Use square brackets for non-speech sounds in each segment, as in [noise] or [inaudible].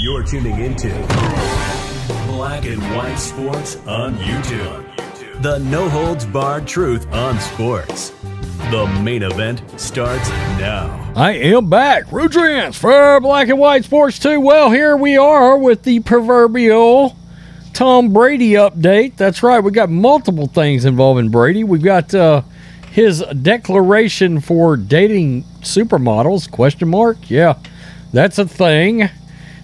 You're tuning into Black and White Sports on YouTube. The no holds barred truth on sports. The main event starts now. I am back. Rudrance for Black and White Sports 2. Well, here we are with the proverbial Tom Brady update. That's right. We got multiple things involving Brady. We've got uh, his declaration for dating supermodels, question mark. Yeah, that's a thing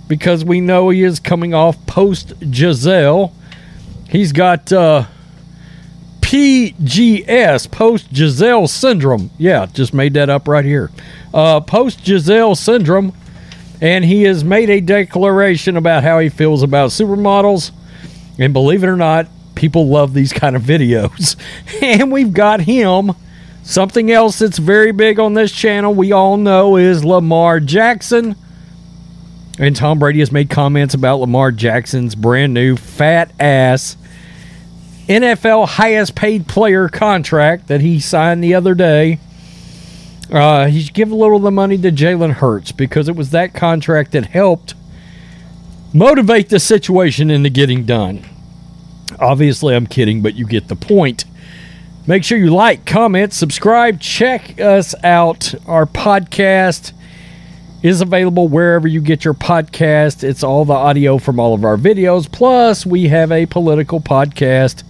because we know he is coming off post Gisele. He's got uh, PGS, post Gisele syndrome. Yeah, just made that up right here. Uh, post Gisele syndrome. And he has made a declaration about how he feels about supermodels. And believe it or not, people love these kind of videos. [laughs] and we've got him. Something else that's very big on this channel, we all know, is Lamar Jackson. And Tom Brady has made comments about Lamar Jackson's brand new fat ass NFL highest paid player contract that he signed the other day. Uh, he should give a little of the money to Jalen Hurts because it was that contract that helped motivate the situation into getting done. Obviously, I'm kidding, but you get the point. Make sure you like, comment, subscribe, check us out. Our podcast is available wherever you get your podcast. It's all the audio from all of our videos. Plus, we have a political podcast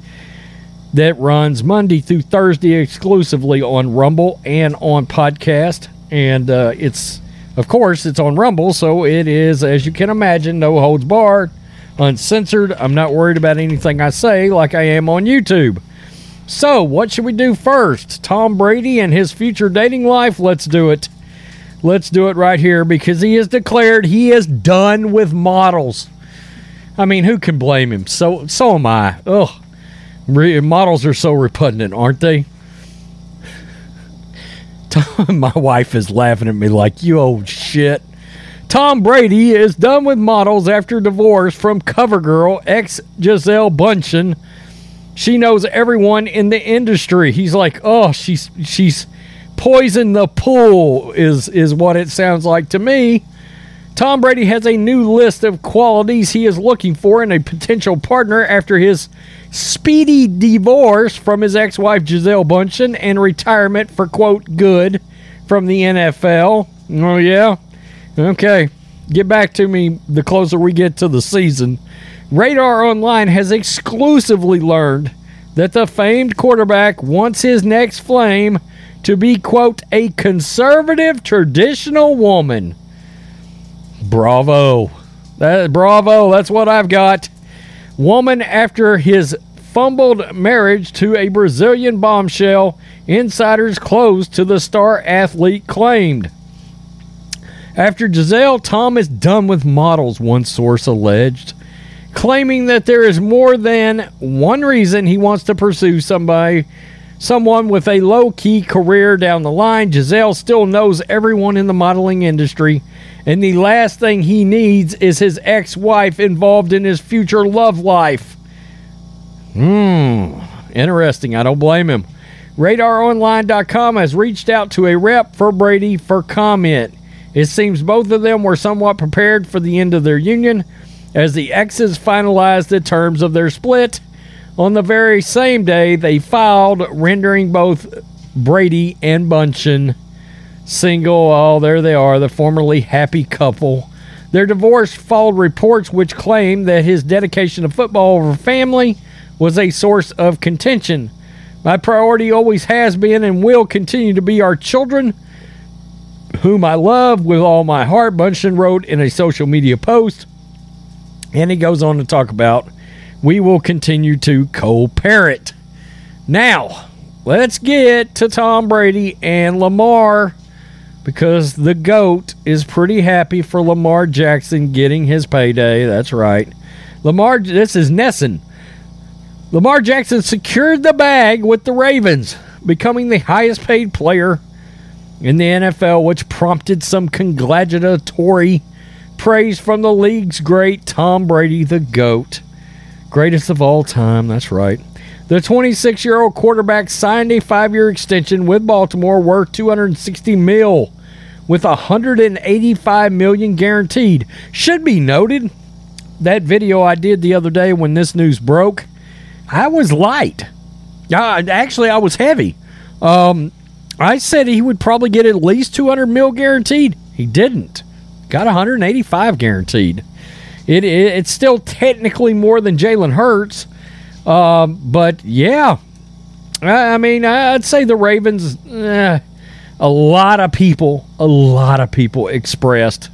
that runs Monday through Thursday exclusively on Rumble and on podcast. And uh, it's, of course, it's on Rumble, so it is, as you can imagine, no holds barred, uncensored. I'm not worried about anything I say like I am on YouTube. So, what should we do first? Tom Brady and his future dating life? Let's do it. Let's do it right here because he has declared he is done with models. I mean, who can blame him? So, so am I. Ugh. Re- models are so repugnant, aren't they? [laughs] My wife is laughing at me like, you old shit. Tom Brady is done with models after divorce from CoverGirl ex Gisele Bundchen. She knows everyone in the industry. He's like, oh, she's she's poisoned the pool. Is is what it sounds like to me. Tom Brady has a new list of qualities he is looking for in a potential partner after his speedy divorce from his ex wife Gisele Bundchen and retirement for, quote, good from the NFL. Oh, yeah? Okay. Get back to me the closer we get to the season. Radar Online has exclusively learned that the famed quarterback wants his next flame to be, quote, a conservative traditional woman. Bravo. That, bravo. That's what I've got. Woman after his fumbled marriage to a Brazilian bombshell, insiders close to the star athlete claimed. After Gisele, Tom is done with models, one source alleged, claiming that there is more than one reason he wants to pursue somebody, someone with a low key career down the line. Gisele still knows everyone in the modeling industry, and the last thing he needs is his ex wife involved in his future love life. Hmm, interesting. I don't blame him. RadarOnline.com has reached out to a rep for Brady for comment. It seems both of them were somewhat prepared for the end of their union as the exes finalized the terms of their split. On the very same day, they filed, rendering both Brady and Bundchen single. Oh, there they are, the formerly happy couple. Their divorce followed reports which claimed that his dedication to football over family was a source of contention. My priority always has been and will continue to be our children, whom I love with all my heart, Bundchen wrote in a social media post. And he goes on to talk about we will continue to co parent. Now, let's get to Tom Brady and Lamar. because the GOAT is pretty happy for Lamar Jackson getting his payday. That's right. Lamar, this is NESN. Lamar Jackson secured the bag with the Ravens, becoming the highest paid player in the NFL, which prompted some congratulatory praise from the league's great Tom Brady, the GOAT. Greatest of all time, that's right. The 26 year old quarterback signed a five year extension with Baltimore worth 260 mil with 185 million guaranteed. Should be noted that video I did the other day when this news broke, I was light. Actually, I was heavy. Um, I said he would probably get at least 200 mil guaranteed. He didn't. Got 185 guaranteed. It, it it's still technically more than Jalen Hurts, um, but yeah, I, I, mean I'd say the Ravens. Eh, a lot of people, a lot of people expressed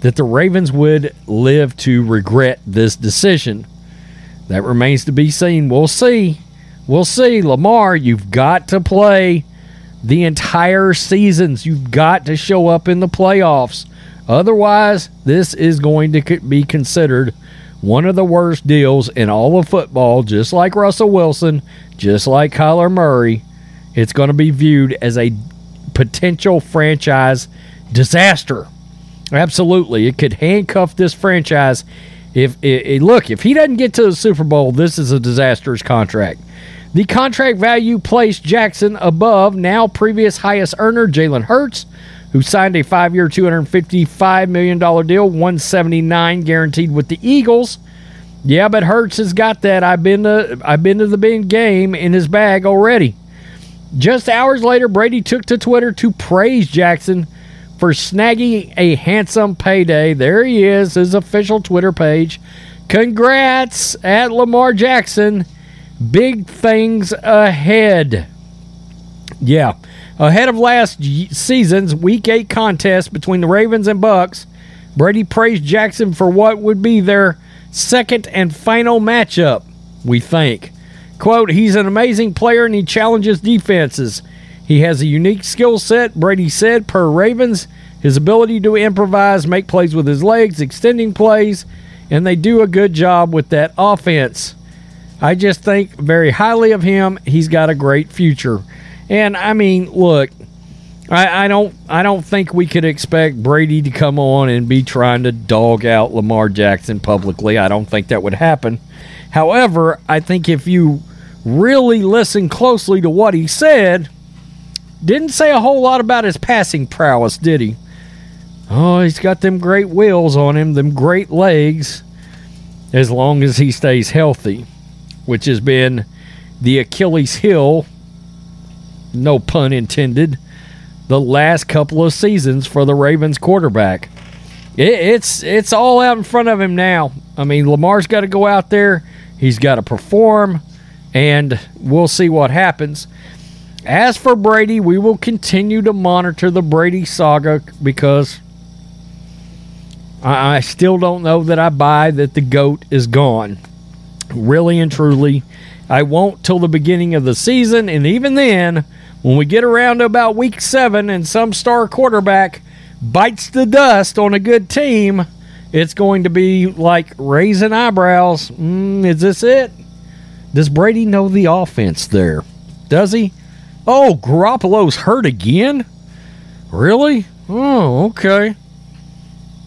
that the Ravens would live to regret this decision. That remains to be seen. We'll see. We'll see. Lamar, you've got to play the entire seasons. You've got to show up in the playoffs. Otherwise, this is going to be considered one of the worst deals in all of football, just like Russell Wilson, just like Kyler Murray. It's going to be viewed as a potential franchise disaster. Absolutely. It could handcuff this franchise. If it, look, if he doesn't get to the Super Bowl, this is a disastrous contract. The contract value placed Jackson above now previous highest earner Jalen Hurts who signed a five-year, $255 million deal, 179 guaranteed with the Eagles. Yeah, but Hurts has got that. I've been to I've been to the big game in his bag already. Just hours later, Brady took to Twitter to praise Jackson for snagging a handsome payday. There he is, his official Twitter page. Congrats at Lamar Jackson. Big things ahead. Yeah. Ahead of last season's Week 8 contest between the Ravens and Bucs, Brady praised Jackson for what would be their second and final matchup, we think. Quote, he's an amazing player and he challenges defenses. He has a unique skill set, Brady said, per Ravens. His ability to improvise, make plays with his legs, extending plays, and they do a good job with that offense. I just think very highly of him. He's got a great future. And I mean, look, I, I, don't I don't think we could expect Brady to come on and be trying to dog out Lamar Jackson publicly. I don't think that would happen. However, I think if you really listen closely to what he said, didn't say a whole lot about his passing prowess, did he? Oh, he's got them great wheels on him, them great legs, as long as he stays healthy, which has been the Achilles heel no pun intended, the last couple of seasons for the Ravens quarterback. It, it's it's all out in front of him now. I mean, Lamar's got to go out there. He's got to perform, and we'll see what happens. As for Brady, we will continue to monitor the Brady saga because I, I still don't know that I buy that the GOAT is gone. Really and truly, I won't till the beginning of the season, and even then, when we get around to about week seven and some star quarterback bites the dust on a good team, it's going to be like raising eyebrows. Mm, is this it? Does Brady know the offense there? Does he? Oh, Garoppolo's hurt again? Really? Oh, okay.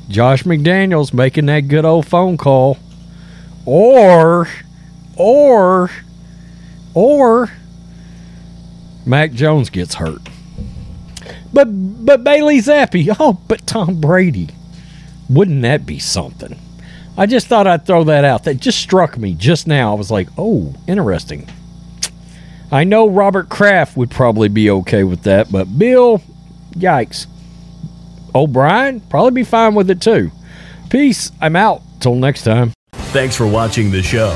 Josh McDaniels making that good old phone call. Or, or, or Mac Jones gets hurt. But but Bailey Zappe, [laughs] oh, but Tom Brady. Wouldn't that be something? I just thought I'd throw that out. That just struck me just now. I was like, oh, interesting. I know Robert Kraft would probably be okay with that, but Bill, yikes. O'Brien, probably be fine with it too. Peace. I'm out. Till next time. Thanks for watching the show.